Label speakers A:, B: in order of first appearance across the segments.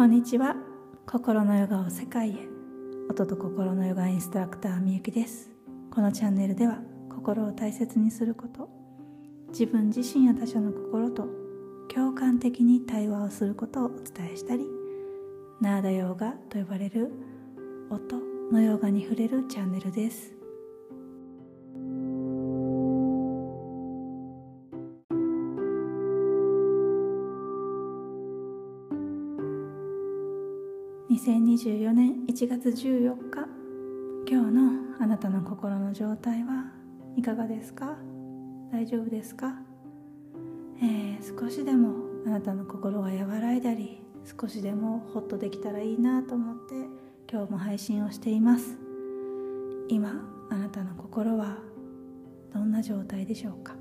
A: こんにちは。心のヨガを世界へ。音と心のヨガインストラクターみゆきです。このチャンネルでは心を大切にすること自分自身や他者の心と共感的に対話をすることをお伝えしたりナーダヨーガと呼ばれる音のヨガに触れるチャンネルです。2024年1月14日。今日のあなたの心の状態はいかがですか？大丈夫ですか、えー、少しでもあなたの心が和らいだり少しでもホッとできたらいいなと思って今日も配信をしています。今あなたの心はどんな状態でしょうか？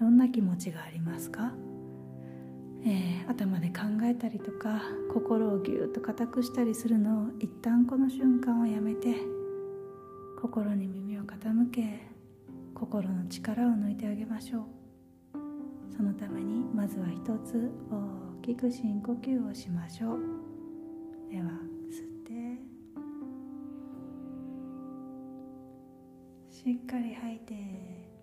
A: どんな気持ちがありますか？えー、頭で考えたりとか心をぎゅっと固くしたりするのを一旦この瞬間をやめて心に耳を傾け心の力を抜いてあげましょう。そのためにまずは一つ大きく深呼吸をしましょう。では吸って。しっかり吐いて。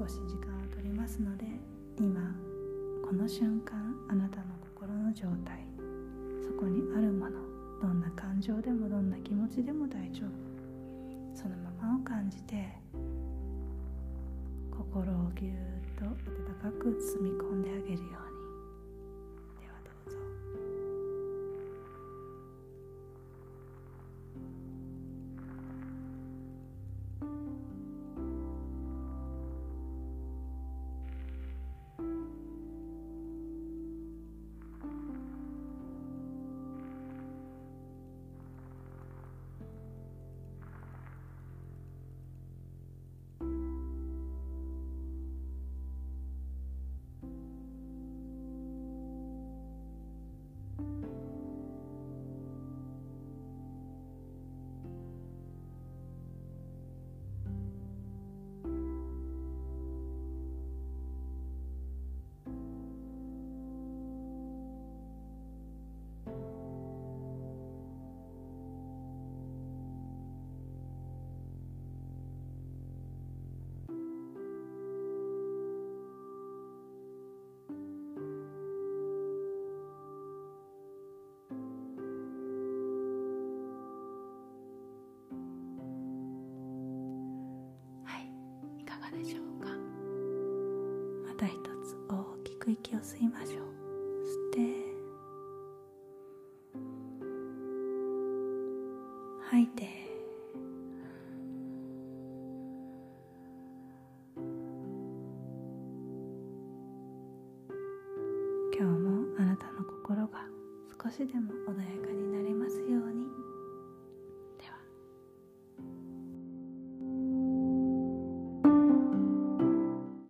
A: 少し時間を取りますので今この瞬間あなたの心の状態そこにあるものどんな感情でもどんな気持ちでも大丈夫。そのままを感じて心をぎゅーっと温かく包み込んであげるように。た一つ大きく息を吸いましょう。吸って吐いて今日もあなたの心が少しでも穏やかになりますように。